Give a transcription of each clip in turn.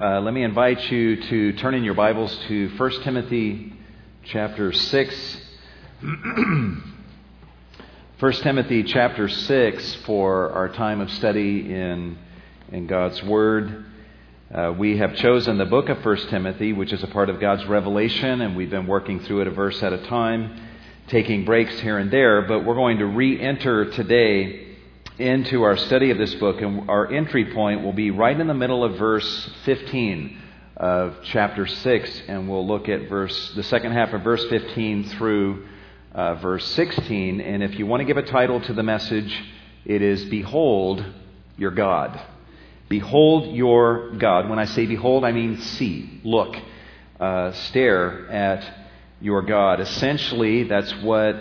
Uh, let me invite you to turn in your Bibles to 1 Timothy chapter 6. 1 Timothy chapter 6 for our time of study in, in God's Word. Uh, we have chosen the book of 1 Timothy, which is a part of God's revelation, and we've been working through it a verse at a time, taking breaks here and there, but we're going to re enter today into our study of this book, and our entry point will be right in the middle of verse 15 of chapter 6, and we'll look at verse the second half of verse 15 through uh, verse 16. And if you want to give a title to the message, it is Behold Your God. Behold your God. When I say behold, I mean see, look, uh, stare at your God. Essentially, that's what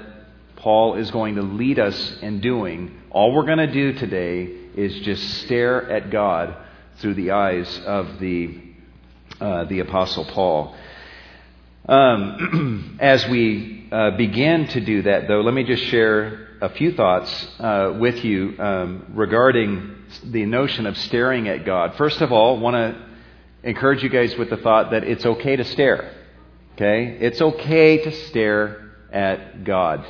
Paul is going to lead us in doing all we're going to do today is just stare at God through the eyes of the, uh, the Apostle Paul. Um, as we uh, begin to do that, though, let me just share a few thoughts uh, with you um, regarding the notion of staring at God. First of all, want to encourage you guys with the thought that it's okay to stare. Okay? It's okay to stare at God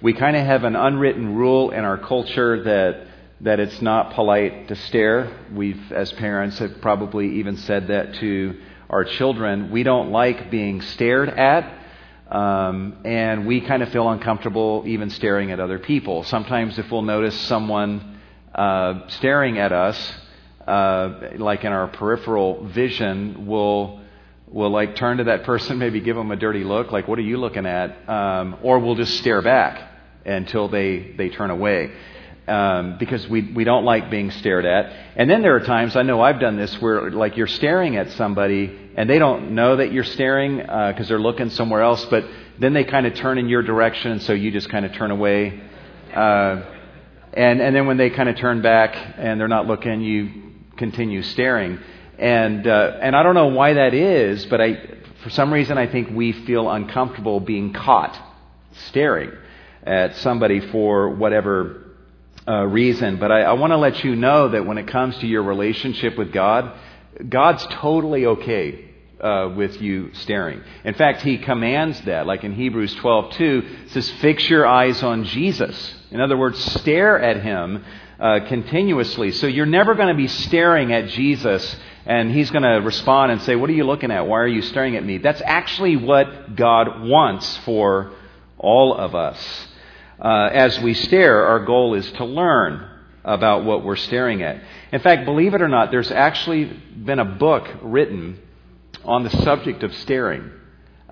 we kind of have an unwritten rule in our culture that that it's not polite to stare. We've, as parents, have probably even said that to our children. We don't like being stared at, um, and we kind of feel uncomfortable even staring at other people. Sometimes, if we'll notice someone uh, staring at us, uh, like in our peripheral vision, we'll we'll like turn to that person, maybe give them a dirty look, like "What are you looking at?" Um, or we'll just stare back until they, they turn away. Um, because we, we don't like being stared at. And then there are times, I know I've done this, where like you're staring at somebody and they don't know that you're staring because uh, they're looking somewhere else, but then they kind of turn in your direction, and so you just kind of turn away. Uh, and, and then when they kind of turn back and they're not looking, you continue staring. And, uh, and I don't know why that is, but I, for some reason I think we feel uncomfortable being caught staring at somebody for whatever uh, reason. But I, I want to let you know that when it comes to your relationship with God, God's totally okay uh, with you staring. In fact, He commands that, like in Hebrews 12 2, says, Fix your eyes on Jesus. In other words, stare at Him uh, continuously. So you're never going to be staring at Jesus and He's going to respond and say, What are you looking at? Why are you staring at me? That's actually what God wants for all of us. Uh, as we stare, our goal is to learn about what we're staring at. In fact, believe it or not, there's actually been a book written on the subject of staring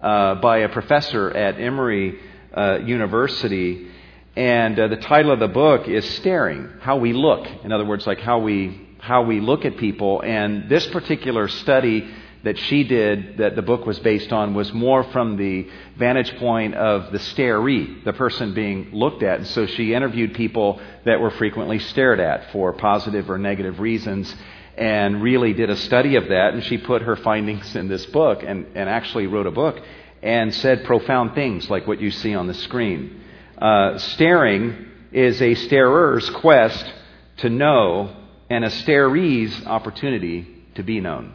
uh, by a professor at Emory uh, University. And uh, the title of the book is Staring How We Look. In other words, like how we, how we look at people. And this particular study that she did, that the book was based on, was more from the vantage point of the staree, the person being looked at. And so she interviewed people that were frequently stared at for positive or negative reasons and really did a study of that. And she put her findings in this book and, and actually wrote a book and said profound things like what you see on the screen. Uh, staring is a starer's quest to know and a staree's opportunity to be known.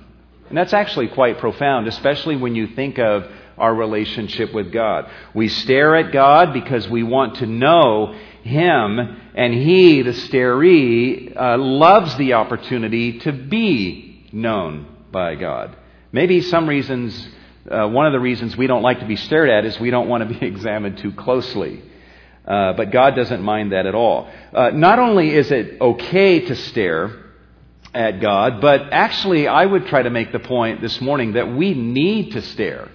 And that's actually quite profound, especially when you think of our relationship with God. We stare at God because we want to know Him, and He, the staree, uh, loves the opportunity to be known by God. Maybe some reasons, uh, one of the reasons we don't like to be stared at is we don't want to be examined too closely. Uh, but God doesn't mind that at all. Uh, not only is it okay to stare, at God, but actually, I would try to make the point this morning that we need to stare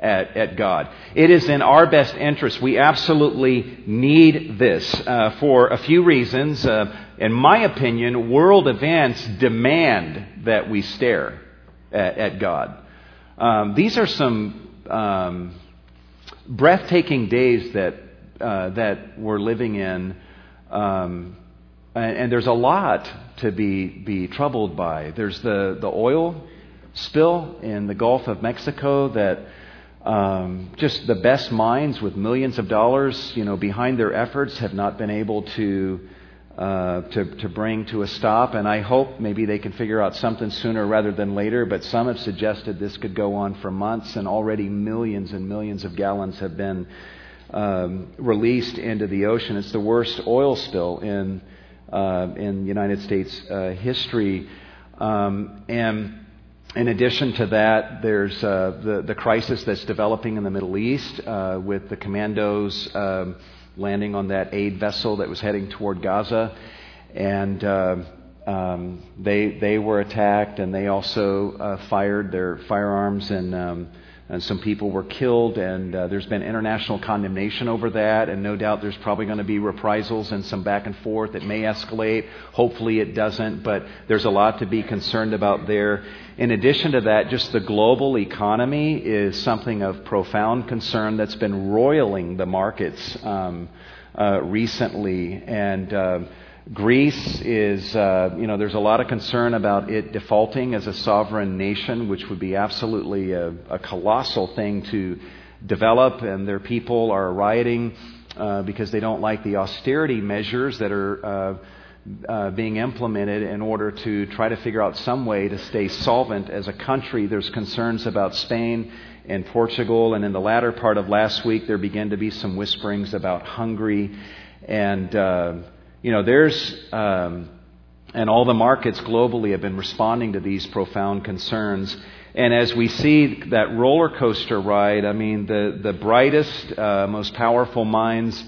at, at God. It is in our best interest. We absolutely need this uh, for a few reasons. Uh, in my opinion, world events demand that we stare at, at God. Um, these are some um, breathtaking days that, uh, that we're living in. Um, and, and there's a lot to be, be troubled by. There's the, the oil spill in the Gulf of Mexico that um, just the best minds with millions of dollars, you know, behind their efforts have not been able to uh, to, to bring to a stop. And I hope maybe they can figure out something sooner rather than later. But some have suggested this could go on for months, and already millions and millions of gallons have been um, released into the ocean. It's the worst oil spill in uh, in United States uh, history. Um, and in addition to that, there's uh, the, the crisis that's developing in the Middle East uh, with the commandos um, landing on that aid vessel that was heading toward Gaza. And uh, um, they, they were attacked, and they also uh, fired their firearms and um, and some people were killed, and uh, there's been international condemnation over that, and no doubt there's probably going to be reprisals and some back and forth. It may escalate. Hopefully it doesn't, but there's a lot to be concerned about there. In addition to that, just the global economy is something of profound concern that's been roiling the markets um, uh, recently, and uh, Greece is, uh, you know, there's a lot of concern about it defaulting as a sovereign nation, which would be absolutely a, a colossal thing to develop, and their people are rioting uh, because they don't like the austerity measures that are. Uh, uh, being implemented in order to try to figure out some way to stay solvent as a country. There's concerns about Spain and Portugal, and in the latter part of last week, there began to be some whisperings about Hungary. And uh, you know, there's, um, and all the markets globally have been responding to these profound concerns. And as we see that roller coaster ride, I mean, the, the brightest, uh, most powerful minds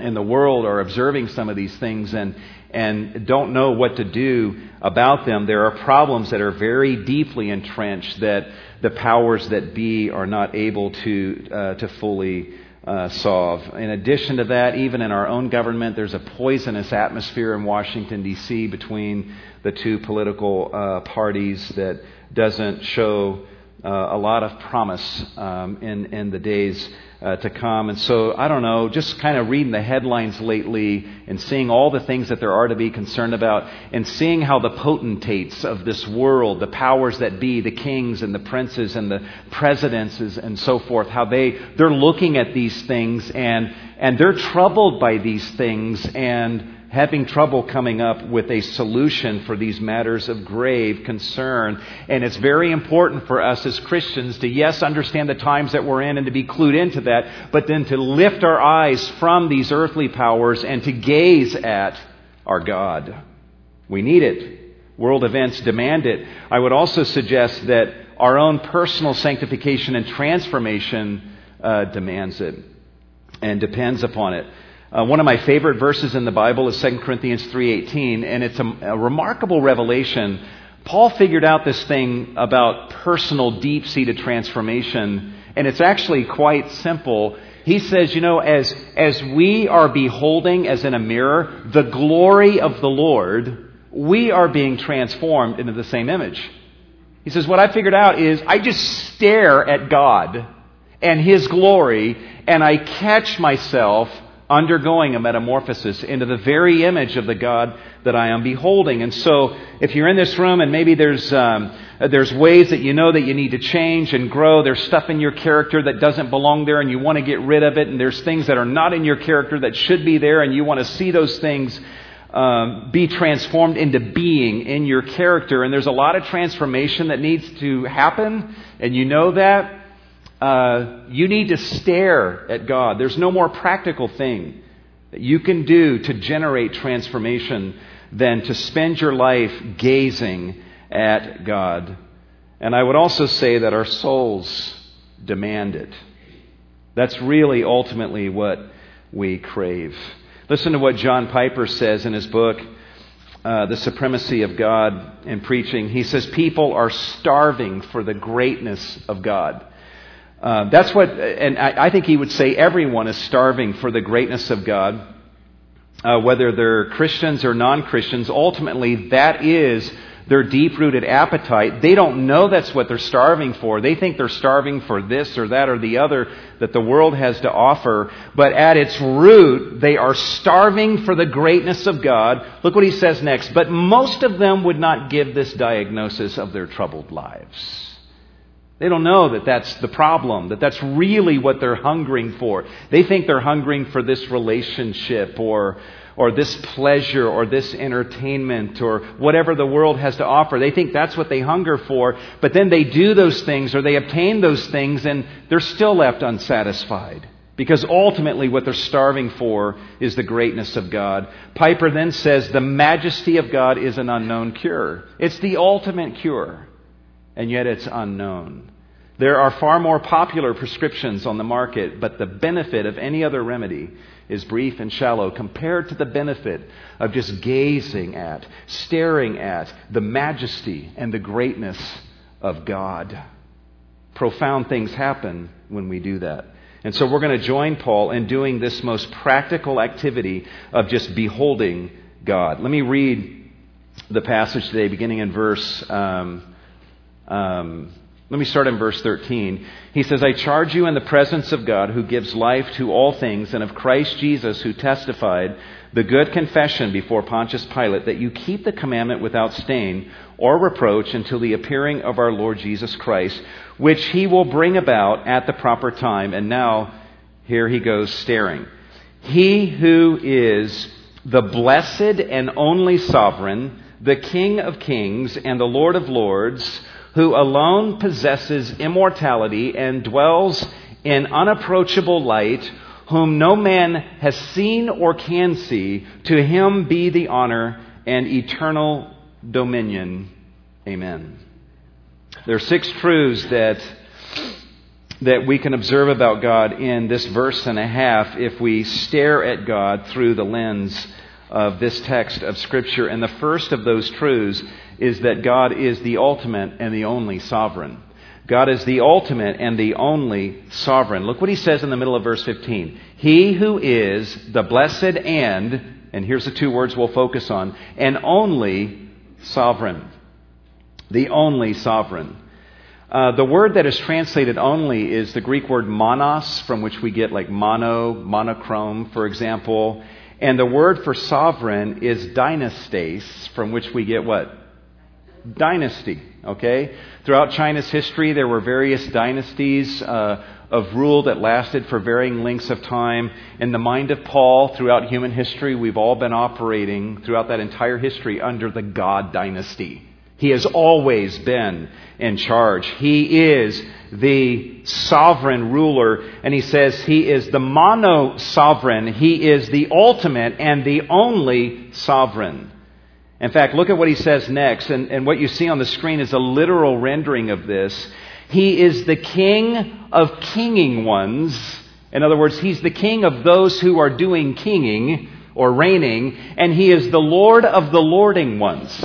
in the world are observing some of these things and, and don't know what to do about them. There are problems that are very deeply entrenched that the powers that be are not able to, uh, to fully uh, solve. In addition to that, even in our own government, there's a poisonous atmosphere in Washington, D.C., between the two political uh, parties that doesn't show uh, a lot of promise um, in, in the days uh, to come. And so, I don't know, just kind of reading the headlines lately and seeing all the things that there are to be concerned about and seeing how the potentates of this world, the powers that be, the kings and the princes and the presidents and so forth, how they, they're looking at these things and, and they're troubled by these things and having trouble coming up with a solution for these matters of grave concern. And it's very important for us as Christians to, yes, understand the times that we're in and to be clued into that, but then to lift our eyes from these earthly powers and to gaze at our God. We need it. World events demand it. I would also suggest that our own personal sanctification and transformation uh, demands it and depends upon it. Uh, one of my favorite verses in the Bible is 2 Corinthians 3:18, and it's a, a remarkable revelation. Paul figured out this thing about personal, deep-seated transformation, and it's actually quite simple. He says, you know, as, as we are beholding, as in a mirror, the glory of the Lord, we are being transformed into the same image. He says, what I figured out is I just stare at God and His glory, and I catch myself undergoing a metamorphosis into the very image of the God that I am beholding. And so, if you're in this room and maybe there's um, there's ways that you know that you need to change and grow, there's stuff in your character that doesn't belong there, and you want to get rid of it, and there's things that are not in your character that should be there, and you want to see those things. Um, be transformed into being in your character. And there's a lot of transformation that needs to happen, and you know that. Uh, you need to stare at God. There's no more practical thing that you can do to generate transformation than to spend your life gazing at God. And I would also say that our souls demand it. That's really ultimately what we crave. Listen to what John Piper says in his book, uh, The Supremacy of God in Preaching. He says, People are starving for the greatness of God. Uh, that's what, and I, I, think he would say everyone is starving for the greatness of God, uh, whether they're Christians or non Christians. Ultimately, that is their deep rooted appetite. They don't know that's what they're starving for. They think they're starving for this or that or the other that the world has to offer. But at its root, they are starving for the greatness of God. Look what he says next. But most of them would not give this diagnosis of their troubled lives. They don't know that that's the problem, that that's really what they're hungering for. They think they're hungering for this relationship or, or this pleasure or this entertainment or whatever the world has to offer. They think that's what they hunger for, but then they do those things or they obtain those things and they're still left unsatisfied. Because ultimately, what they're starving for is the greatness of God. Piper then says the majesty of God is an unknown cure. It's the ultimate cure, and yet it's unknown. There are far more popular prescriptions on the market, but the benefit of any other remedy is brief and shallow compared to the benefit of just gazing at, staring at the majesty and the greatness of God. Profound things happen when we do that. And so we're going to join Paul in doing this most practical activity of just beholding God. Let me read the passage today, beginning in verse. Um, um, let me start in verse 13. He says, I charge you in the presence of God who gives life to all things, and of Christ Jesus who testified the good confession before Pontius Pilate that you keep the commandment without stain or reproach until the appearing of our Lord Jesus Christ, which he will bring about at the proper time. And now, here he goes staring. He who is the blessed and only sovereign, the King of kings and the Lord of lords, who alone possesses immortality and dwells in unapproachable light, whom no man has seen or can see, to him be the honor and eternal dominion. Amen. There are six truths that, that we can observe about God in this verse and a half if we stare at God through the lens of this text of Scripture. And the first of those truths is that God is the ultimate and the only sovereign. God is the ultimate and the only sovereign. Look what he says in the middle of verse 15. He who is the blessed and, and here's the two words we'll focus on, and only sovereign. The only sovereign. Uh, the word that is translated only is the Greek word monos, from which we get like mono, monochrome, for example. And the word for sovereign is dynastes, from which we get what? Dynasty, okay? Throughout China's history, there were various dynasties uh, of rule that lasted for varying lengths of time. In the mind of Paul, throughout human history, we've all been operating throughout that entire history under the God dynasty. He has always been in charge. He is the sovereign ruler, and he says he is the mono sovereign. He is the ultimate and the only sovereign. In fact, look at what he says next, and, and what you see on the screen is a literal rendering of this. He is the king of kinging ones. In other words, he's the king of those who are doing kinging or reigning, and he is the Lord of the lording ones.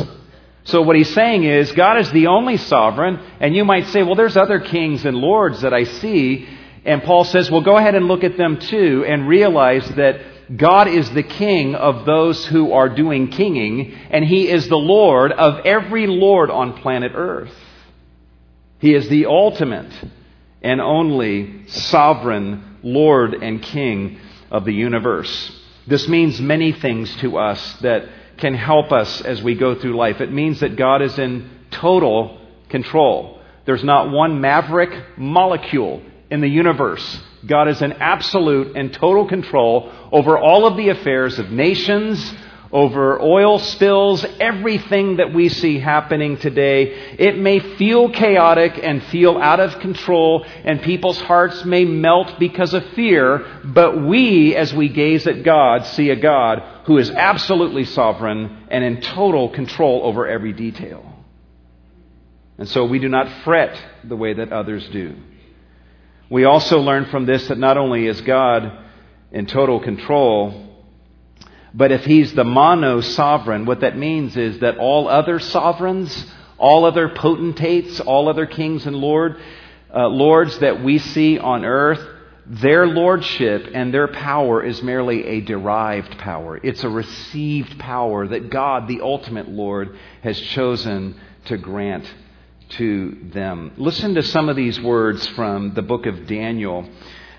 So what he's saying is God is the only sovereign, and you might say, well, there's other kings and lords that I see. And Paul says, well, go ahead and look at them too and realize that God is the king of those who are doing kinging, and he is the Lord of every Lord on planet Earth. He is the ultimate and only sovereign Lord and King of the universe. This means many things to us that can help us as we go through life. It means that God is in total control. There's not one maverick molecule in the universe. God is in absolute and total control over all of the affairs of nations, over oil spills, everything that we see happening today. It may feel chaotic and feel out of control, and people's hearts may melt because of fear, but we, as we gaze at God, see a God who is absolutely sovereign and in total control over every detail. And so we do not fret the way that others do. We also learn from this that not only is God in total control, but if he's the mono sovereign, what that means is that all other sovereigns, all other potentates, all other kings and lord, uh, lords that we see on earth, their lordship and their power is merely a derived power. It's a received power that God, the ultimate Lord, has chosen to grant to them. Listen to some of these words from the book of Daniel.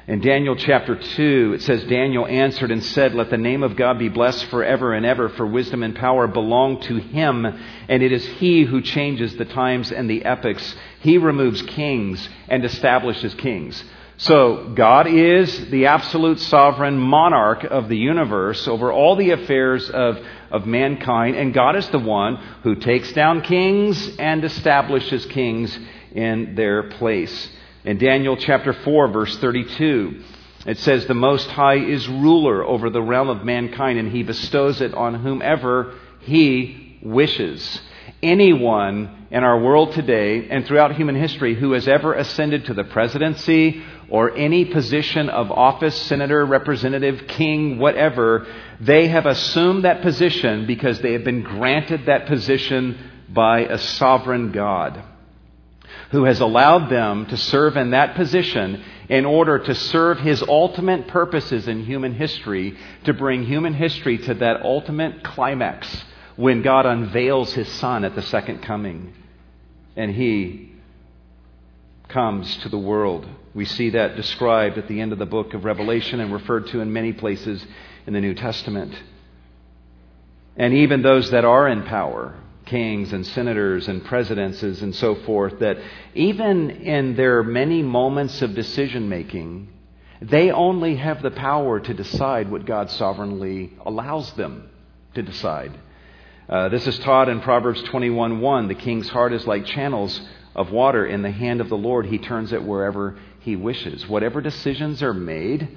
In Daniel chapter 2, it says, Daniel answered and said, Let the name of God be blessed forever and ever, for wisdom and power belong to him, and it is he who changes the times and the epochs. He removes kings and establishes kings. So, God is the absolute sovereign monarch of the universe over all the affairs of, of mankind, and God is the one who takes down kings and establishes kings in their place. In Daniel chapter 4, verse 32, it says, The Most High is ruler over the realm of mankind, and he bestows it on whomever he wishes. Anyone in our world today and throughout human history who has ever ascended to the presidency or any position of office, senator, representative, king, whatever, they have assumed that position because they have been granted that position by a sovereign God who has allowed them to serve in that position in order to serve his ultimate purposes in human history, to bring human history to that ultimate climax when God unveils his Son at the second coming and he comes to the world. We see that described at the end of the book of Revelation and referred to in many places in the New Testament. And even those that are in power, kings and senators and presidents and so forth, that even in their many moments of decision making, they only have the power to decide what God sovereignly allows them to decide. Uh, this is taught in Proverbs 21:1. The king's heart is like channels of water in the hand of the Lord. He turns it wherever he wishes. Whatever decisions are made,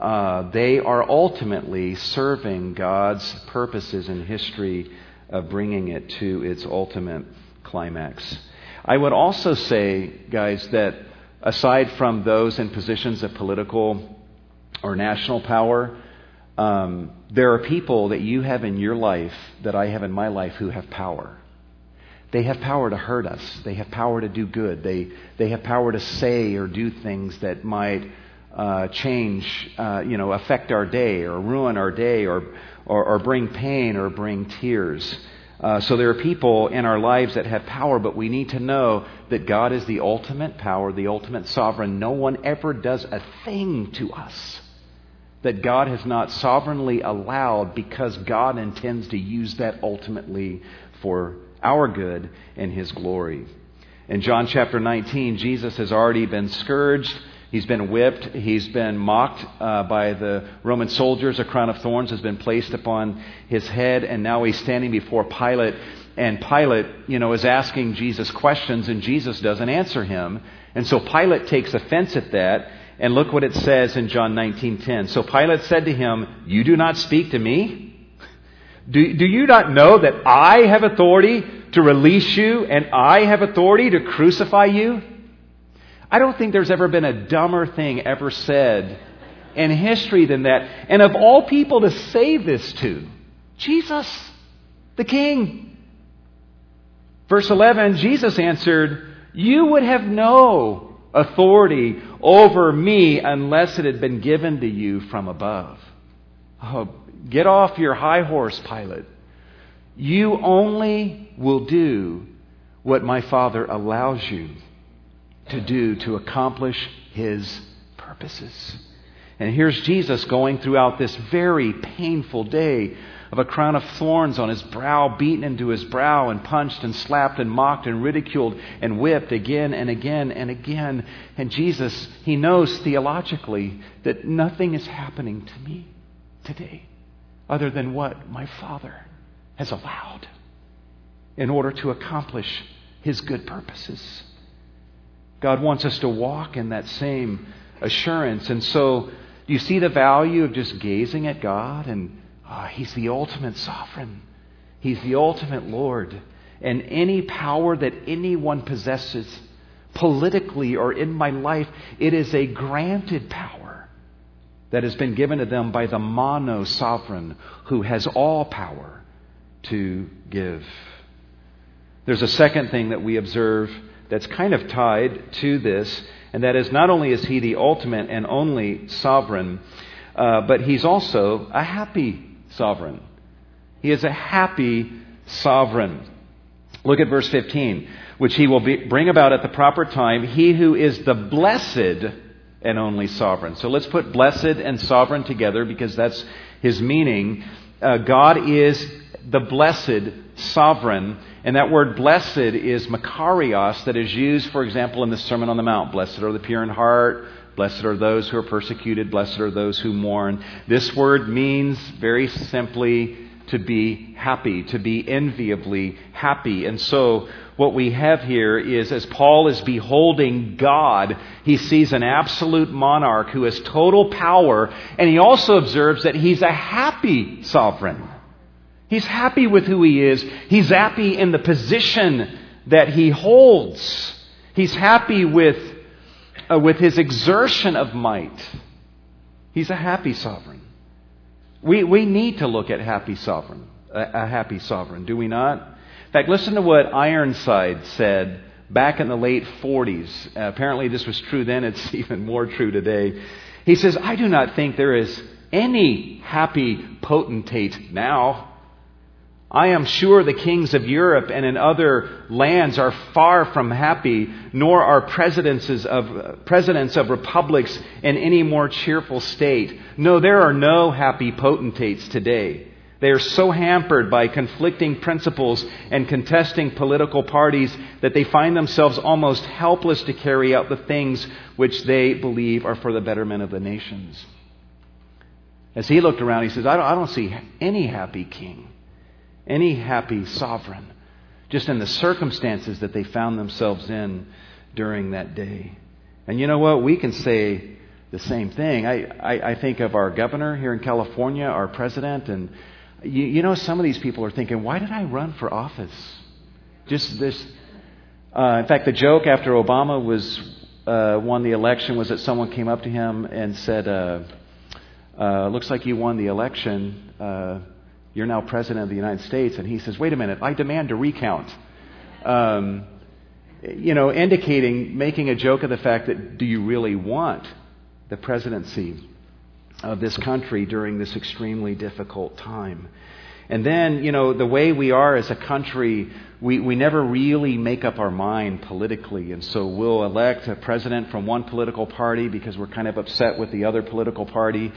uh, they are ultimately serving God's purposes in history of bringing it to its ultimate climax. I would also say, guys, that aside from those in positions of political or national power, um, there are people that you have in your life that I have in my life who have power. They have power to hurt us. They have power to do good. They, they have power to say or do things that might uh, change, uh, you know, affect our day or ruin our day or, or, or bring pain or bring tears. Uh, so there are people in our lives that have power, but we need to know that God is the ultimate power, the ultimate sovereign. No one ever does a thing to us that God has not sovereignly allowed because God intends to use that ultimately for our good and His glory. In John chapter 19, Jesus has already been scourged He's been whipped. He's been mocked uh, by the Roman soldiers. A crown of thorns has been placed upon his head, and now he's standing before Pilate. And Pilate, you know, is asking Jesus questions, and Jesus doesn't answer him. And so Pilate takes offense at that. And look what it says in John 19:10. So Pilate said to him, "You do not speak to me? Do, do you not know that I have authority to release you, and I have authority to crucify you?" I don't think there's ever been a dumber thing ever said in history than that. And of all people to say this to, Jesus, the King. Verse 11, Jesus answered, You would have no authority over me unless it had been given to you from above. Oh, get off your high horse, Pilate. You only will do what my Father allows you to do to accomplish his purposes. And here's Jesus going throughout this very painful day of a crown of thorns on his brow, beaten into his brow, and punched and slapped and mocked and ridiculed and whipped again and again and again. And Jesus, he knows theologically that nothing is happening to me today other than what my Father has allowed in order to accomplish his good purposes. God wants us to walk in that same assurance. And so, do you see the value of just gazing at God? And oh, He's the ultimate sovereign, He's the ultimate Lord. And any power that anyone possesses, politically or in my life, it is a granted power that has been given to them by the mono sovereign who has all power to give. There's a second thing that we observe that's kind of tied to this, and that is not only is he the ultimate and only sovereign, uh, but he's also a happy sovereign. He is a happy sovereign. Look at verse 15, which he will be, bring about at the proper time. He who is the blessed and only sovereign. So let's put blessed and sovereign together because that's his meaning. Uh, God is the blessed sovereign. And that word blessed is makarios that is used, for example, in the Sermon on the Mount. Blessed are the pure in heart. Blessed are those who are persecuted. Blessed are those who mourn. This word means very simply to be happy, to be enviably happy. And so, what we have here is as Paul is beholding God, he sees an absolute monarch who has total power, and he also observes that he's a happy sovereign. He's happy with who he is, he's happy in the position that he holds. He's happy with, uh, with his exertion of might. He's a happy sovereign. We, we need to look at happy sovereign, a, a happy sovereign, do we not? In fact, listen to what Ironside said back in the late 40s. Uh, apparently, this was true then, it's even more true today. He says, I do not think there is any happy potentate now. I am sure the kings of Europe and in other lands are far from happy, nor are presidents of, presidents of republics in any more cheerful state. No, there are no happy potentates today. They are so hampered by conflicting principles and contesting political parties that they find themselves almost helpless to carry out the things which they believe are for the betterment of the nations. As he looked around, he says, I don't, I don't see any happy king any happy sovereign, just in the circumstances that they found themselves in during that day. And you know what? We can say the same thing. I, I, I think of our governor here in California, our president, and you, you, know, some of these people are thinking, why did I run for office? Just this. Uh, in fact, the joke after Obama was uh, won the election was that someone came up to him and said, uh, uh "Looks like you won the election." You're now president of the United States. And he says, Wait a minute, I demand a recount. Um, you know, indicating, making a joke of the fact that do you really want the presidency of this country during this extremely difficult time? And then, you know, the way we are as a country, we, we never really make up our mind politically. And so we'll elect a president from one political party because we're kind of upset with the other political party.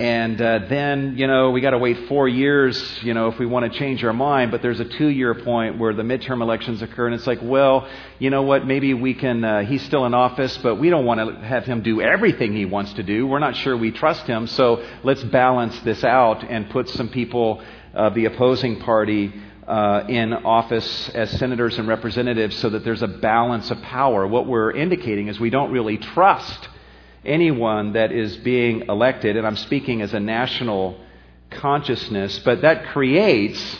And uh, then, you know, we got to wait four years, you know, if we want to change our mind. But there's a two-year point where the midterm elections occur, and it's like, well, you know what? Maybe we can. Uh, he's still in office, but we don't want to have him do everything he wants to do. We're not sure we trust him, so let's balance this out and put some people of the opposing party uh, in office as senators and representatives, so that there's a balance of power. What we're indicating is we don't really trust anyone that is being elected, and I'm speaking as a national consciousness, but that creates,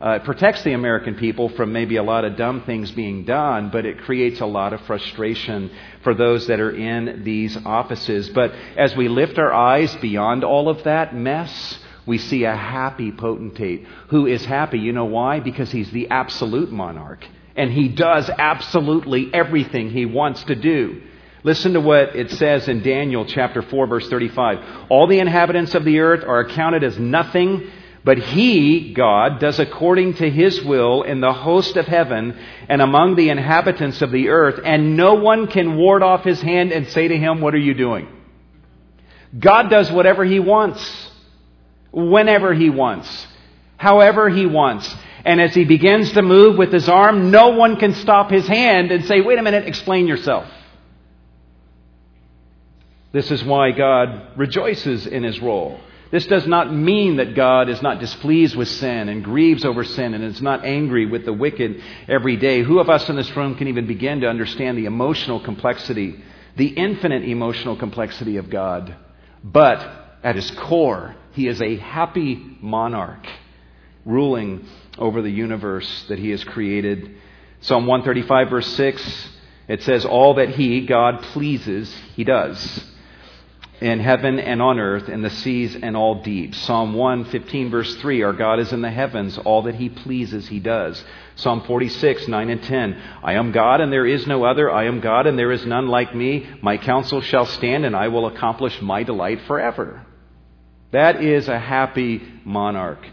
uh, it protects the American people from maybe a lot of dumb things being done, but it creates a lot of frustration for those that are in these offices. But as we lift our eyes beyond all of that mess, we see a happy potentate who is happy. You know why? Because he's the absolute monarch. And he does absolutely everything he wants to do. Listen to what it says in Daniel chapter 4 verse 35. All the inhabitants of the earth are accounted as nothing, but he, God, does according to his will in the host of heaven and among the inhabitants of the earth, and no one can ward off his hand and say to him, What are you doing? God does whatever he wants, whenever he wants, however he wants. And as he begins to move with his arm, no one can stop his hand and say, Wait a minute, explain yourself. This is why God rejoices in his role. This does not mean that God is not displeased with sin and grieves over sin and is not angry with the wicked every day. Who of us in this room can even begin to understand the emotional complexity, the infinite emotional complexity of God? But at his core, he is a happy monarch ruling over the universe that he has created. Psalm 135, verse 6, it says, All that he, God, pleases, he does in heaven and on earth, in the seas and all deeps. Psalm 115, verse 3 Our God is in the heavens, all that He pleases, He does. Psalm 46, 9 and 10 I am God and there is no other. I am God and there is none like me. My counsel shall stand and I will accomplish my delight forever. That is a happy monarch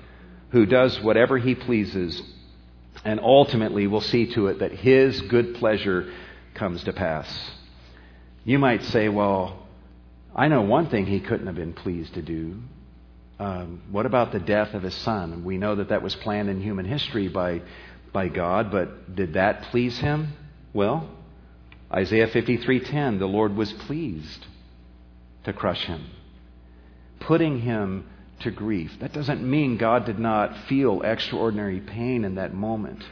who does whatever he pleases and ultimately will see to it that his good pleasure comes to pass. You might say, well, I know one thing he couldn't have been pleased to do. Um, what about the death of his son? We know that that was planned in human history by, by God, but did that please him? Well, Isaiah 53:10, the Lord was pleased to crush him, putting him to grief. That doesn't mean God did not feel extraordinary pain in that moment.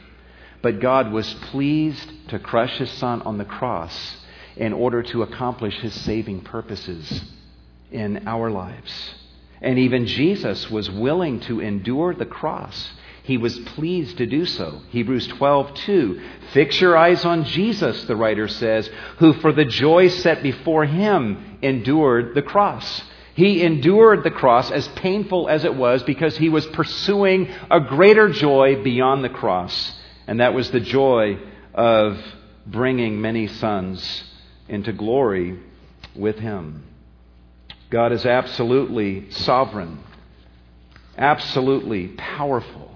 But God was pleased to crush his son on the cross in order to accomplish his saving purposes in our lives. And even Jesus was willing to endure the cross. He was pleased to do so. Hebrews 12:2. Fix your eyes on Jesus, the writer says, who for the joy set before him endured the cross. He endured the cross as painful as it was because he was pursuing a greater joy beyond the cross. And that was the joy of bringing many sons into glory with him. God is absolutely sovereign, absolutely powerful.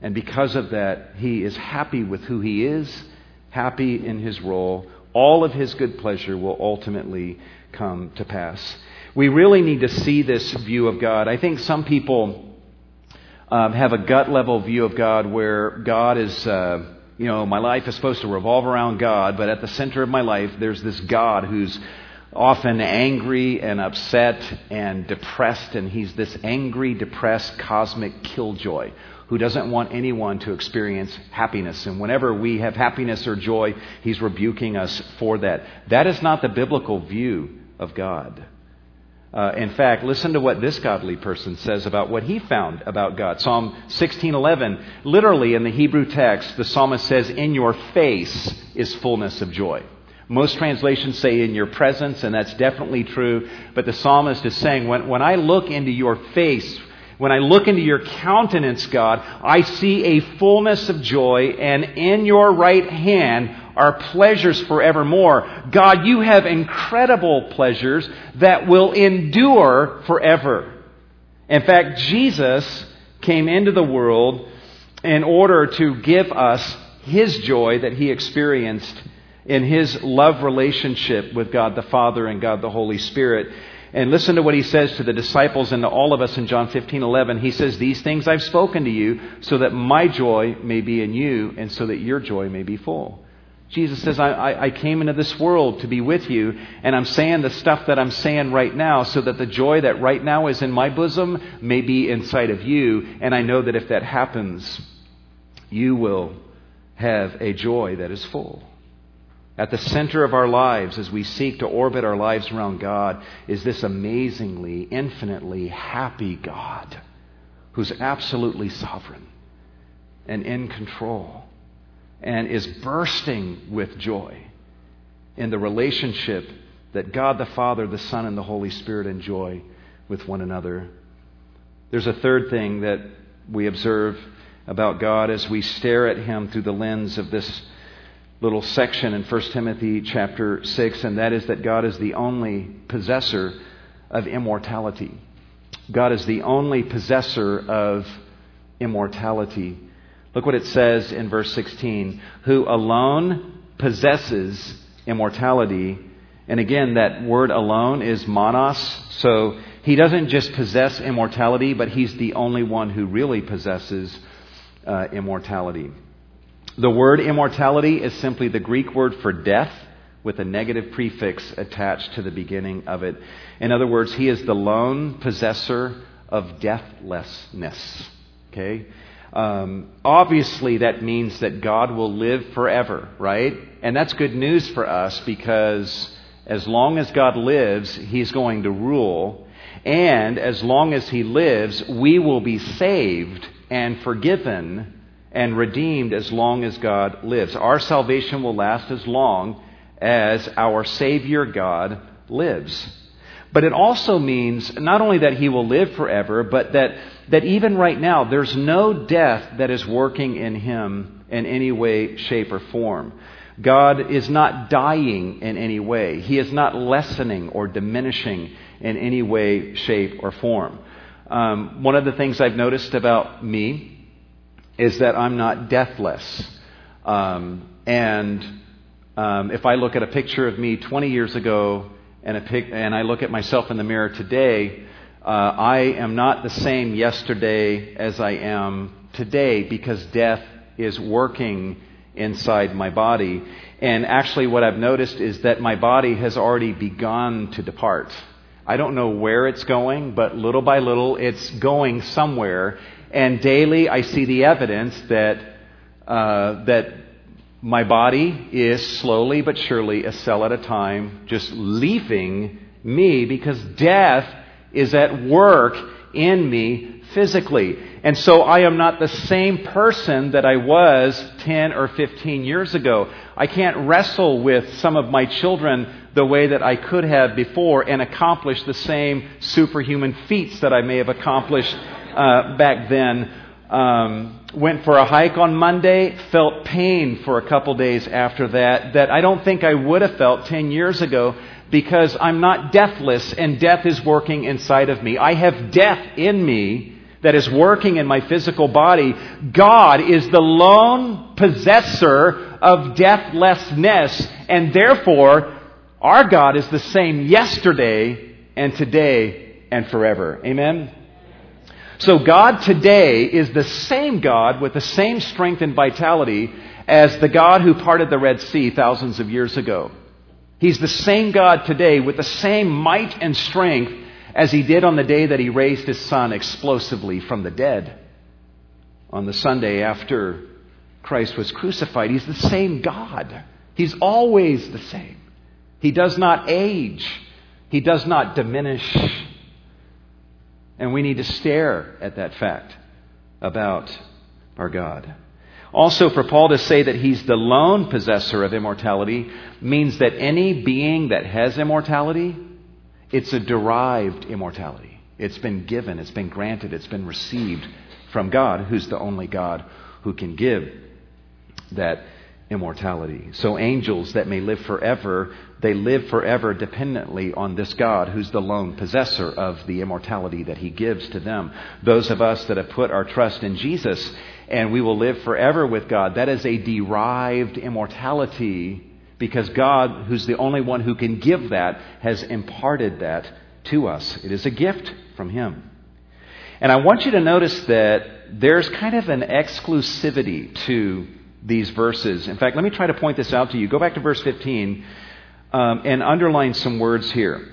And because of that, he is happy with who he is, happy in his role. All of his good pleasure will ultimately come to pass. We really need to see this view of God. I think some people um, have a gut level view of God where God is. Uh, you know, my life is supposed to revolve around God, but at the center of my life, there's this God who's often angry and upset and depressed, and he's this angry, depressed, cosmic killjoy who doesn't want anyone to experience happiness. And whenever we have happiness or joy, he's rebuking us for that. That is not the biblical view of God. Uh, in fact, listen to what this godly person says about what he found about God. Psalm 16:11, literally in the Hebrew text, the psalmist says, "In your face is fullness of joy." Most translations say in your presence, and that's definitely true. But the psalmist is saying, when, when I look into your face, when I look into your countenance, God, I see a fullness of joy, and in your right hand are pleasures forevermore. God, you have incredible pleasures that will endure forever. In fact, Jesus came into the world in order to give us his joy that he experienced in his love relationship with God the Father and God the Holy Spirit. And listen to what he says to the disciples and to all of us in John 15 11. He says, These things I've spoken to you so that my joy may be in you and so that your joy may be full. Jesus says, I, I, I, came into this world to be with you, and I'm saying the stuff that I'm saying right now so that the joy that right now is in my bosom may be inside of you. And I know that if that happens, you will have a joy that is full. At the center of our lives, as we seek to orbit our lives around God, is this amazingly, infinitely happy God who's absolutely sovereign and in control and is bursting with joy in the relationship that God the Father, the Son, and the Holy Spirit enjoy with one another. There's a third thing that we observe about God as we stare at Him through the lens of this little section in 1 Timothy chapter 6, and that is that God is the only possessor of immortality. God is the only possessor of immortality. Look what it says in verse 16 who alone possesses immortality. And again, that word alone is monos. So he doesn't just possess immortality, but he's the only one who really possesses uh, immortality. The word immortality is simply the Greek word for death with a negative prefix attached to the beginning of it. In other words, he is the lone possessor of deathlessness. Okay? Um, obviously, that means that God will live forever, right? And that's good news for us because as long as God lives, He's going to rule. And as long as He lives, we will be saved and forgiven and redeemed as long as God lives. Our salvation will last as long as our Savior God lives. But it also means not only that he will live forever, but that, that even right now, there's no death that is working in him in any way, shape, or form. God is not dying in any way. He is not lessening or diminishing in any way, shape, or form. Um, one of the things I've noticed about me is that I'm not deathless. Um, and um, if I look at a picture of me 20 years ago and, pic- and I look at myself in the mirror today, uh, I am not the same yesterday as I am today because death is working inside my body. And actually, what I've noticed is that my body has already begun to depart. I don't know where it's going, but little by little, it's going somewhere. And daily, I see the evidence that, uh, that my body is slowly but surely, a cell at a time, just leaving me because death is at work in me physically. And so I am not the same person that I was 10 or 15 years ago. I can't wrestle with some of my children the way that I could have before and accomplish the same superhuman feats that I may have accomplished uh, back then. Um, went for a hike on Monday, felt pain for a couple days after that that I don't think I would have felt 10 years ago because I'm not deathless and death is working inside of me. I have death in me that is working in my physical body. God is the lone possessor of deathlessness and therefore our God is the same yesterday and today and forever. Amen? So God today is the same God with the same strength and vitality as the God who parted the Red Sea thousands of years ago. He's the same God today with the same might and strength as he did on the day that he raised his son explosively from the dead. On the Sunday after Christ was crucified, he's the same God. He's always the same. He does not age, he does not diminish. And we need to stare at that fact about our God. Also, for Paul to say that he's the lone possessor of immortality means that any being that has immortality, it's a derived immortality. It's been given, it's been granted, it's been received from God, who's the only God who can give that immortality. So, angels that may live forever, they live forever dependently on this God who's the lone possessor of the immortality that he gives to them. Those of us that have put our trust in Jesus and we will live forever with God, that is a derived immortality because God, who's the only one who can give that, has imparted that to us. It is a gift from Him. And I want you to notice that there's kind of an exclusivity to these verses. In fact, let me try to point this out to you. Go back to verse 15 um, and underline some words here,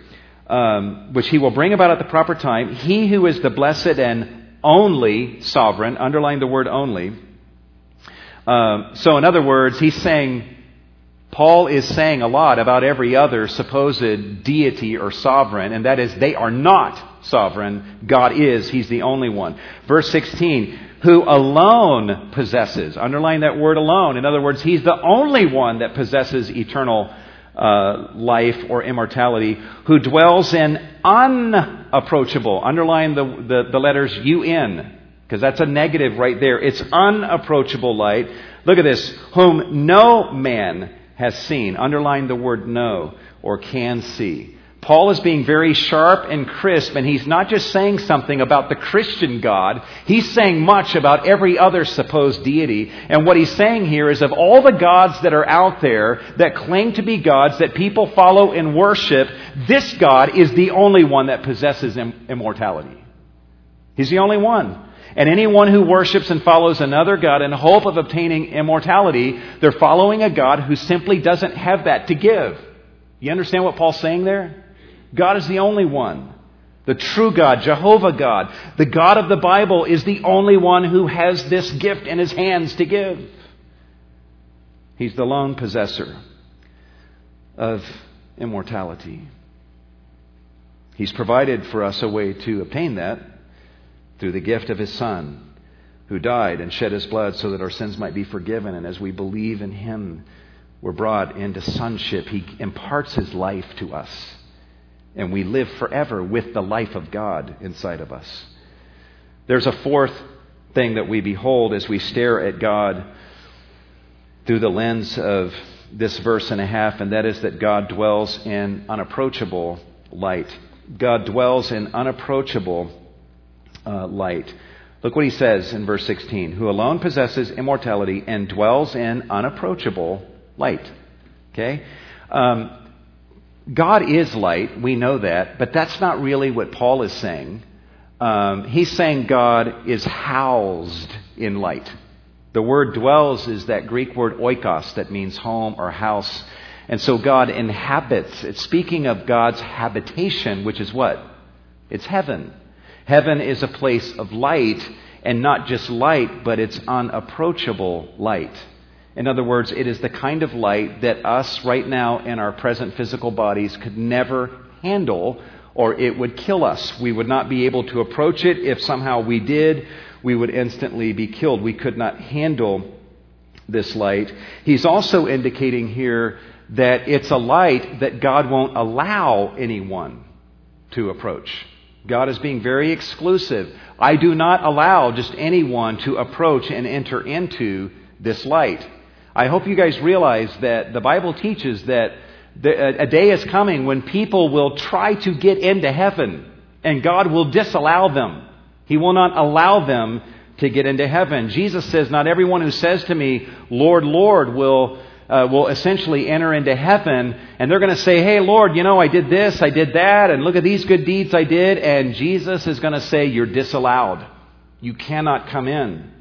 um, which he will bring about at the proper time. He who is the blessed and only sovereign, underline the word only. Um, so, in other words, he's saying, Paul is saying a lot about every other supposed deity or sovereign, and that is, they are not sovereign. God is. He's the only one. Verse 16, who alone possesses. Underline that word alone. In other words, he's the only one that possesses eternal uh, life or immortality, who dwells in unapproachable. Underline the, the, the letters UN, because that's a negative right there. It's unapproachable light. Look at this. Whom no man has seen. Underline the word no or can see. Paul is being very sharp and crisp, and he's not just saying something about the Christian God, he's saying much about every other supposed deity. And what he's saying here is of all the gods that are out there that claim to be gods that people follow and worship, this God is the only one that possesses immortality. He's the only one. And anyone who worships and follows another God in hope of obtaining immortality, they're following a God who simply doesn't have that to give. You understand what Paul's saying there? God is the only one. The true God, Jehovah God, the God of the Bible, is the only one who has this gift in his hands to give. He's the lone possessor of immortality. He's provided for us a way to obtain that through the gift of his Son, who died and shed his blood so that our sins might be forgiven. And as we believe in him, we're brought into sonship. He imparts his life to us and we live forever with the life of God inside of us. There's a fourth thing that we behold as we stare at God through the lens of this verse and a half, and that is that God dwells in unapproachable light. God dwells in unapproachable uh, light. Look what he says in verse 16 who alone possesses immortality and dwells in unapproachable light. Okay? Um, God is light, we know that, but that's not really what Paul is saying. Um, he's saying God is housed in light. The word dwells is that Greek word oikos that means home or house. And so God inhabits. It's speaking of God's habitation, which is what? It's heaven. Heaven is a place of light, and not just light, but it's unapproachable light. In other words, it is the kind of light that us right now in our present physical bodies could never handle, or it would kill us. We would not be able to approach it. If somehow we did, we would instantly be killed. We could not handle this light. He's also indicating here that it's a light that God won't allow anyone to approach. God is being very exclusive. I do not allow just anyone to approach and enter into this light. I hope you guys realize that the Bible teaches that a day is coming when people will try to get into heaven and God will disallow them. He will not allow them to get into heaven. Jesus says, Not everyone who says to me, Lord, Lord, will, uh, will essentially enter into heaven. And they're going to say, Hey, Lord, you know, I did this, I did that, and look at these good deeds I did. And Jesus is going to say, You're disallowed. You cannot come in.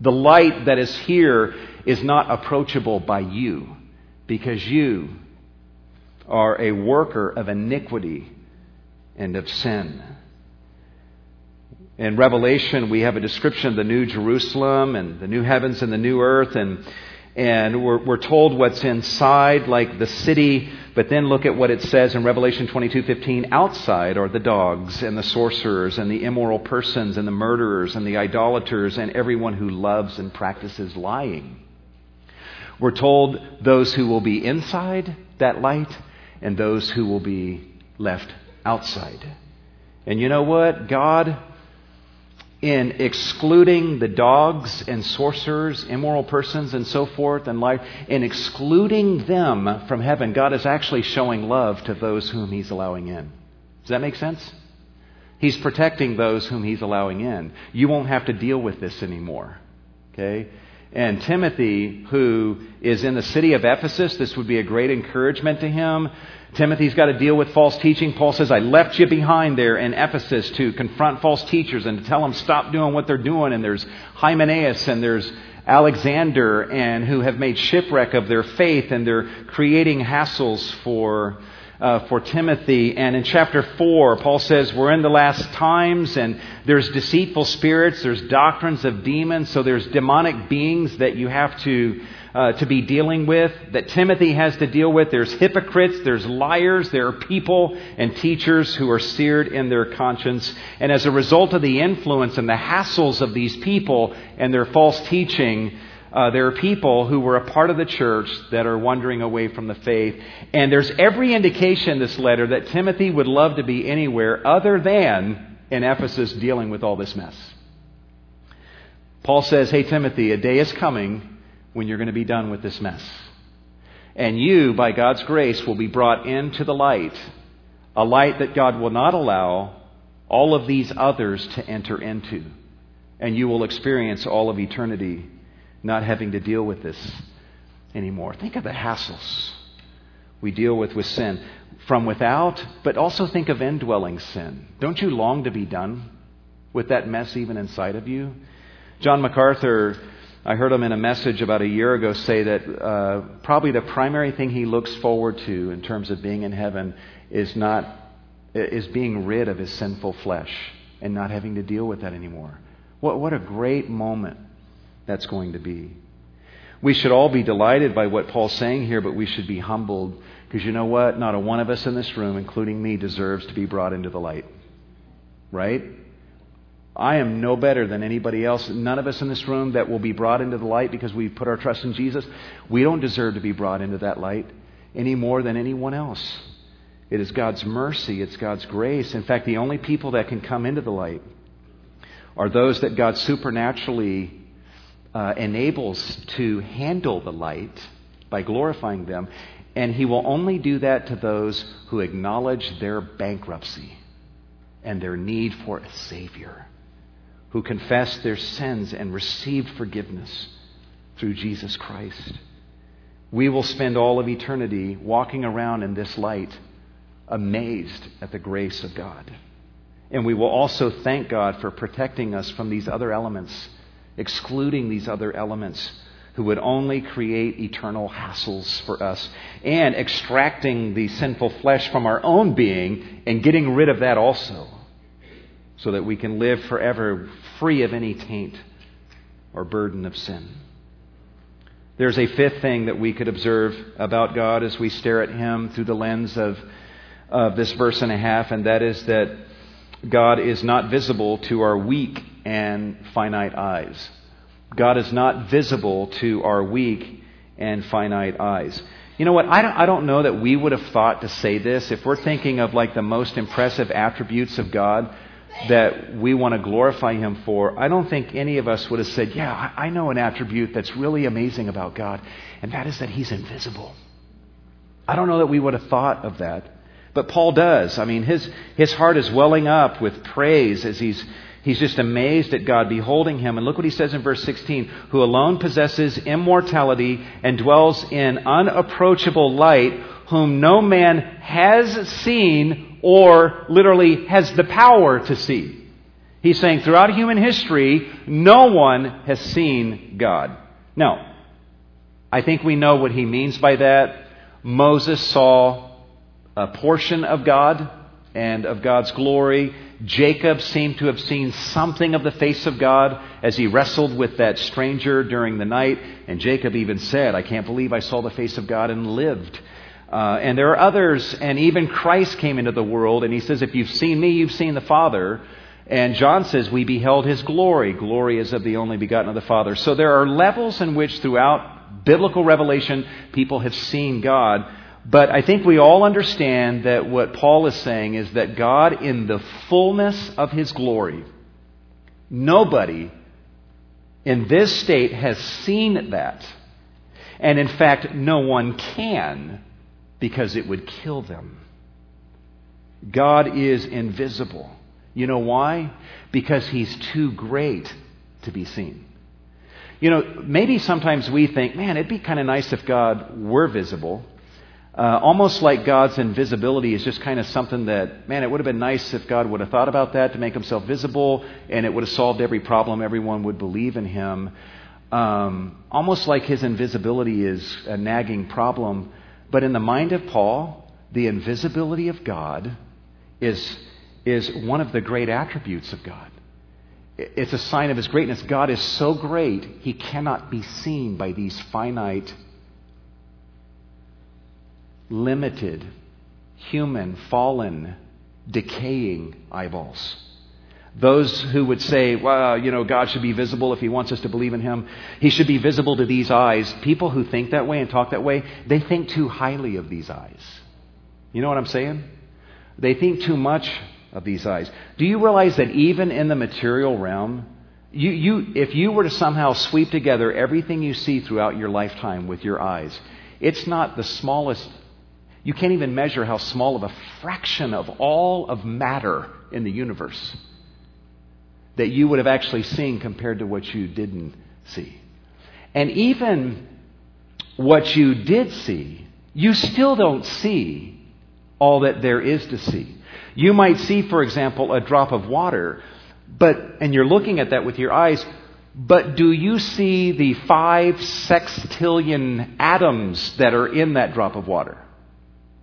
The light that is here is not approachable by you because you are a worker of iniquity and of sin. In Revelation, we have a description of the New Jerusalem and the new heavens and the new earth, and, and we're, we're told what's inside, like the city, but then look at what it says in Revelation 22:15. Outside are the dogs and the sorcerers and the immoral persons and the murderers and the idolaters and everyone who loves and practices lying. We're told those who will be inside that light and those who will be left outside. And you know what? God in excluding the dogs and sorcerers, immoral persons, and so forth, and life, in excluding them from heaven, God is actually showing love to those whom He's allowing in. Does that make sense? He's protecting those whom He's allowing in. You won't have to deal with this anymore. Okay? And Timothy, who is in the city of Ephesus, this would be a great encouragement to him Timothy's got to deal with false teaching. Paul says, I left you behind there in Ephesus to confront false teachers and to tell them stop doing what they're doing. And there's Hymenaeus and there's Alexander and who have made shipwreck of their faith and they're creating hassles for uh, for Timothy. And in chapter 4, Paul says, We're in the last times, and there's deceitful spirits, there's doctrines of demons, so there's demonic beings that you have to uh, to be dealing with, that Timothy has to deal with. There's hypocrites, there's liars, there are people and teachers who are seared in their conscience. And as a result of the influence and the hassles of these people and their false teaching, uh, there are people who were a part of the church that are wandering away from the faith. And there's every indication in this letter that Timothy would love to be anywhere other than in Ephesus dealing with all this mess. Paul says, Hey, Timothy, a day is coming when you're going to be done with this mess. And you, by God's grace, will be brought into the light, a light that God will not allow all of these others to enter into. And you will experience all of eternity not having to deal with this anymore. Think of the hassles we deal with with sin from without, but also think of indwelling sin. Don't you long to be done with that mess even inside of you? John MacArthur I heard him in a message about a year ago say that uh, probably the primary thing he looks forward to in terms of being in heaven is not is being rid of his sinful flesh and not having to deal with that anymore. What what a great moment that's going to be. We should all be delighted by what Paul's saying here, but we should be humbled because you know what? Not a one of us in this room, including me, deserves to be brought into the light. Right? I am no better than anybody else. None of us in this room that will be brought into the light because we put our trust in Jesus, we don't deserve to be brought into that light any more than anyone else. It is God's mercy, it's God's grace. In fact, the only people that can come into the light are those that God supernaturally uh, enables to handle the light by glorifying them. And He will only do that to those who acknowledge their bankruptcy and their need for a Savior who confess their sins and receive forgiveness through Jesus Christ. We will spend all of eternity walking around in this light amazed at the grace of God. And we will also thank God for protecting us from these other elements, excluding these other elements who would only create eternal hassles for us, and extracting the sinful flesh from our own being and getting rid of that also, so that we can live forever free of any taint or burden of sin. There's a fifth thing that we could observe about God as we stare at Him through the lens of, of this verse and a half, and that is that God is not visible to our weak and finite eyes. God is not visible to our weak and finite eyes. You know what? I don't, I don't know that we would have thought to say this. If we're thinking of like the most impressive attributes of God that we want to glorify Him for, I don't think any of us would have said, Yeah, I, know an attribute that's really amazing about God, and that is that He's invisible. I don't know that we would have thought of that. But Paul does. I mean, his, his heart is welling up with praise as he's He's just amazed at God beholding him. And look what he says in verse 16 who alone possesses immortality and dwells in unapproachable light, whom no man has seen or literally has the power to see. He's saying throughout human history, no one has seen God. Now, I think we know what he means by that. Moses saw a portion of God and of God's glory. Jacob seemed to have seen something of the face of God as he wrestled with that stranger during the night. And Jacob even said, I can't believe I saw the face of God and lived. Uh, and there are others, and even Christ came into the world, and he says, If you've seen me, you've seen the Father. And John says, We beheld his glory. Glory is of the only begotten of the Father. So there are levels in which, throughout biblical revelation, people have seen God. But I think we all understand that what Paul is saying is that God, in the fullness of his glory, nobody in this state has seen that. And in fact, no one can because it would kill them. God is invisible. You know why? Because he's too great to be seen. You know, maybe sometimes we think, man, it'd be kind of nice if God were visible. Uh, almost like God's invisibility is just kind of something that, man, it would have been nice if God would have thought about that to make himself visible, and it would have solved every problem. Everyone would believe in him. Um, almost like his invisibility is a nagging problem. But in the mind of Paul, the invisibility of God is, is one of the great attributes of God. It's a sign of his greatness. God is so great, he cannot be seen by these finite limited, human, fallen, decaying eyeballs. Those who would say, well, you know, God should be visible if He wants us to believe in Him. He should be visible to these eyes. People who think that way and talk that way, they think too highly of these eyes. You know what I'm saying? They think too much of these eyes. Do you realize that even in the material realm, you, you, if you were to somehow sweep together everything you see throughout your lifetime with your eyes, it's not the smallest you can't even measure how small of a fraction of all of matter in the universe that you would have actually seen compared to what you didn't see. And even what you did see, you still don't see all that there is to see. You might see, for example, a drop of water, but, and you're looking at that with your eyes, but do you see the five sextillion atoms that are in that drop of water?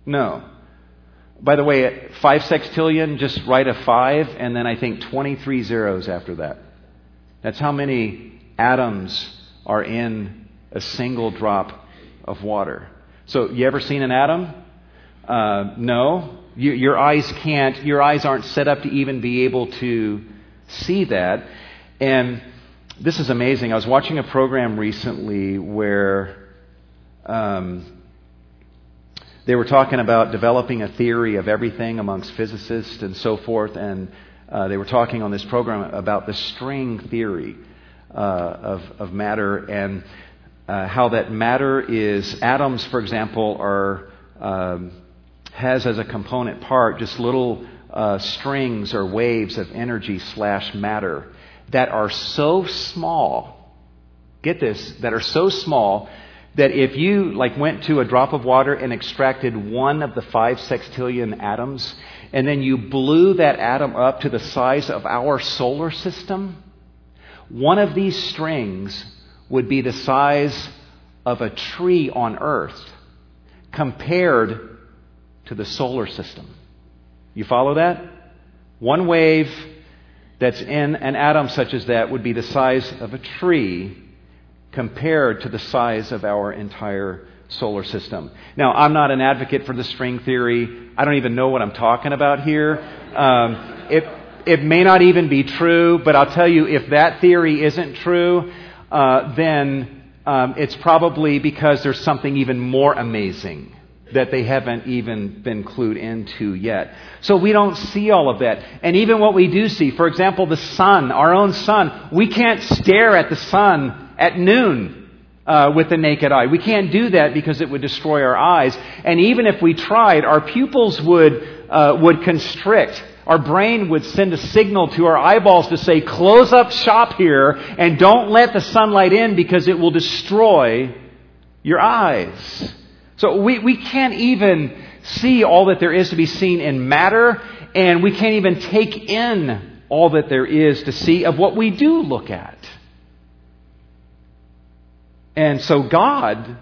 No. By the way, five sextillion, just write a five and then I think 23 zeros after that. That's how many atoms are in a single drop of water. So, you ever seen an atom? Uh, no. You, your eyes can't, your eyes aren't set up to even be able to see that. And this is amazing. I was watching a program recently where um, they were talking about developing a theory of everything amongst physicists and so forth, and uh, they were talking on this program about the string theory uh, of, of matter and uh, how that matter is atoms, for example, are um, has as a component part just little uh, strings or waves of energy slash matter that are so small. Get this, that are so small that if you like went to a drop of water and extracted one of the five sextillion atoms, and then you blew that atom up to the size of our solar system, one of these strings would be the size of a tree on Earth compared to the solar system. You follow that? One wave that's in an atom such as that would be the size of a tree compared to the size of our entire solar system. Now, I'm not an advocate for the string theory. I don't even know what I'm talking about here. Um, it, it may not even be true, but I'll tell you if that theory isn't true, uh, then um, it's probably because there's something even more amazing that they haven't even been clued into yet. So we don't see all of that. And even what we do see, for example, the sun, our own sun, we can't stare at the sun at noon uh, with the naked eye. We can't do that because it would destroy our eyes. And even if we tried, our pupils would, uh, would constrict. Our brain would send a signal to our eyeballs to say, close up shop here and don't let the sunlight in because it will destroy your eyes. So we, we can't even see all that there is to be seen in matter, and we can't even take in all that there is to see of what we do look at. And so God,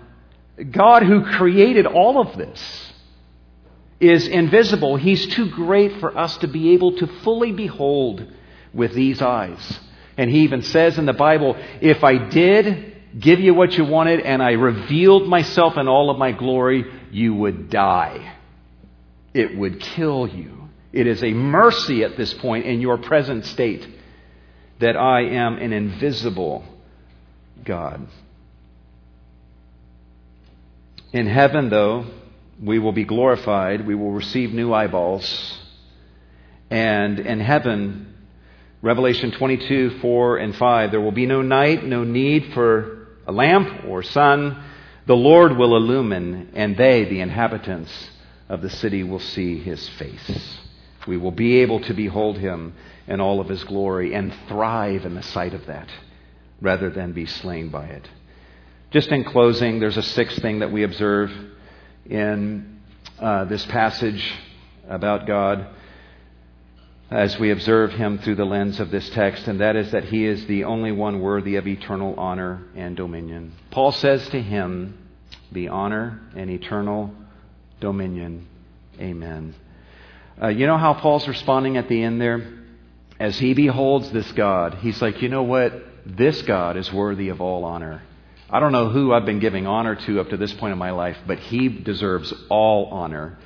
God who created all of this, is invisible. He's too great for us to be able to fully behold with these eyes. And he even says in the Bible, if I did give you what you wanted and I revealed myself in all of my glory, you would die. It would kill you. It is a mercy at this point in your present state that I am an invisible God. In heaven, though, we will be glorified. We will receive new eyeballs. And in heaven, Revelation 22, 4 and 5, there will be no night, no need for a lamp or sun, the Lord will illumine, and they, the inhabitants of the city, will see his face. We will be able to behold him in all of his glory and thrive in the sight of that rather than be slain by it. Just in closing, there's a sixth thing that we observe in uh, this passage about God as we observe him through the lens of this text, and that is that he is the only one worthy of eternal honor and dominion. Paul says to him, the honor and eternal dominion. Amen. Uh, you know how Paul's responding at the end there? As he beholds this God, he's like, you know what? This God is worthy of all honor. I don't know who I've been giving honor to up to this point in my life, but he deserves all honor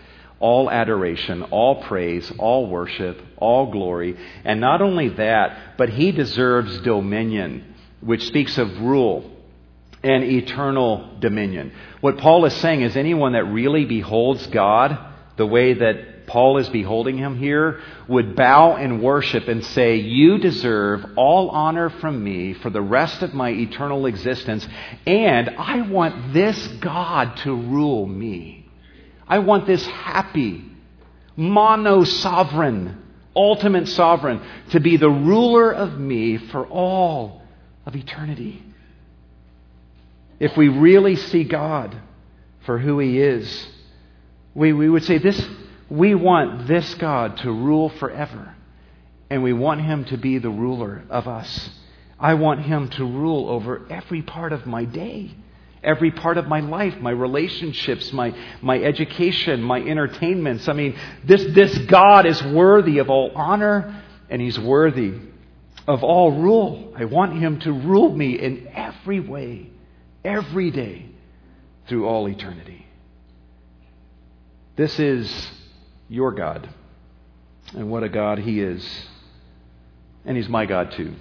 all adoration, all praise, all worship, all glory. And not only that, but he deserves dominion, which speaks of rule and eternal dominion. What Paul is saying is anyone that really beholds God the way Paul is beholding him here would bow and worship and say, You deserve all honor from me for the rest of my eternal existence, and I want this God to rule me. I want this happy, mono sovereign, ultimate sovereign to be the ruler of me for all of eternity. If we really see God for who He is, we, we would say this we want this God to rule forever. And we want Him to be the ruler of us. I want Him to rule over every part of my day every part of my life, my relationships, my, my education, my entertainments. I mean, this, this God is worthy of all honor and He's worthy of all rule. I want Him to rule me in every way, every day, through all eternity. This is your God. And what a God He is. And He's my God too.